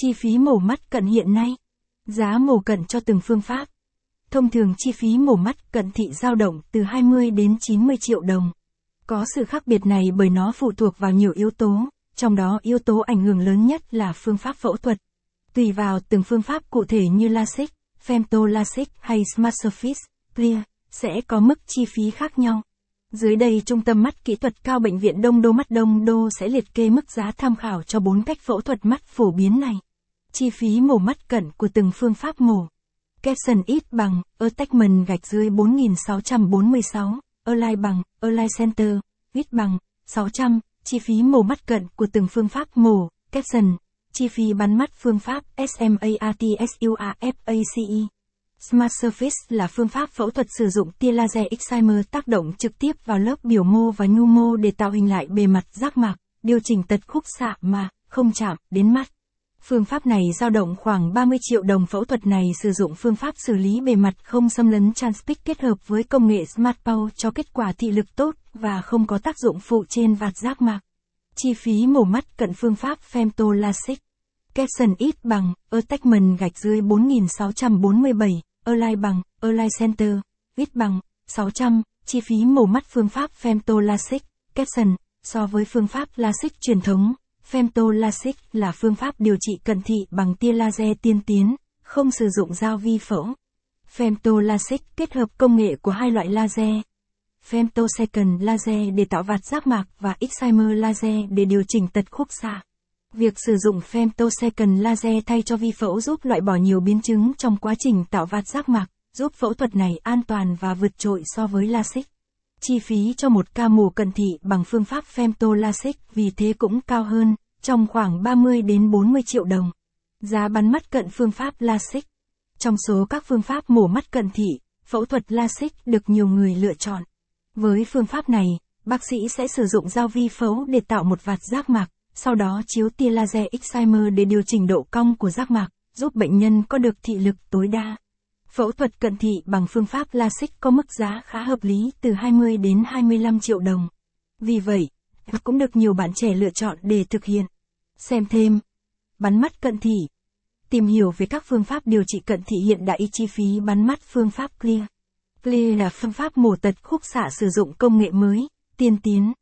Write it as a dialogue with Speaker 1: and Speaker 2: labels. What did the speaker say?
Speaker 1: Chi phí mổ mắt cận hiện nay. Giá mổ cận cho từng phương pháp. Thông thường chi phí mổ mắt cận thị dao động từ 20 đến 90 triệu đồng. Có sự khác biệt này bởi nó phụ thuộc vào nhiều yếu tố, trong đó yếu tố ảnh hưởng lớn nhất là phương pháp phẫu thuật. Tùy vào từng phương pháp cụ thể như LASIK, FemtoLASIK hay Smart Surface, Clear, sẽ có mức chi phí khác nhau. Dưới đây Trung tâm Mắt Kỹ thuật Cao Bệnh viện Đông Đô Mắt Đông Đô sẽ liệt kê mức giá tham khảo cho 4 cách phẫu thuật mắt phổ biến này. Chi phí mổ mắt cận của từng phương pháp mổ. Capson ít bằng, Attachment gạch dưới 4646, Align bằng, Align Center, ít bằng, 600, chi phí mổ mắt cận của từng phương pháp mổ, Capson, chi phí bắn mắt phương pháp SMARTSUAFACE. Smart Surface là phương pháp phẫu thuật sử dụng tia laser excimer tác động trực tiếp vào lớp biểu mô và nhu mô để tạo hình lại bề mặt giác mạc, điều chỉnh tật khúc xạ mà không chạm đến mắt. Phương pháp này dao động khoảng 30 triệu đồng phẫu thuật này sử dụng phương pháp xử lý bề mặt không xâm lấn Transpic kết hợp với công nghệ Smart power cho kết quả thị lực tốt và không có tác dụng phụ trên vạt giác mạc. Chi phí mổ mắt cận phương pháp Femtolasic. Capson ít bằng, Attachment gạch dưới 4647, Align bằng, Align Center, ít bằng, 600, chi phí mổ mắt phương pháp Femtolasic, Capson, so với phương pháp LASIK truyền thống, Femtolasic là phương pháp điều trị cận thị bằng tia laser tiên tiến, không sử dụng dao vi phẫu. Femtolasic kết hợp công nghệ của hai loại laser. Femtosecond laser để tạo vạt giác mạc và Excimer laser để điều chỉnh tật khúc xạ. Việc sử dụng femtosecond laser thay cho vi phẫu giúp loại bỏ nhiều biến chứng trong quá trình tạo vạt giác mạc, giúp phẫu thuật này an toàn và vượt trội so với LASIK. Chi phí cho một ca mổ cận thị bằng phương pháp femtolasic vì thế cũng cao hơn, trong khoảng 30 đến 40 triệu đồng. Giá bắn mắt cận phương pháp LASIK. Trong số các phương pháp mổ mắt cận thị, phẫu thuật LASIK được nhiều người lựa chọn. Với phương pháp này, bác sĩ sẽ sử dụng dao vi phẫu để tạo một vạt giác mạc, sau đó chiếu tia laser excimer để điều chỉnh độ cong của giác mạc, giúp bệnh nhân có được thị lực tối đa. Phẫu thuật cận thị bằng phương pháp LASIK có mức giá khá hợp lý từ 20 đến 25 triệu đồng. Vì vậy, cũng được nhiều bạn trẻ lựa chọn để thực hiện. Xem thêm. Bắn mắt cận thị. Tìm hiểu về các phương pháp điều trị cận thị hiện đại chi phí bắn mắt phương pháp Clear. Clear là phương pháp mổ tật khúc xạ sử dụng công nghệ mới, tiên tiến,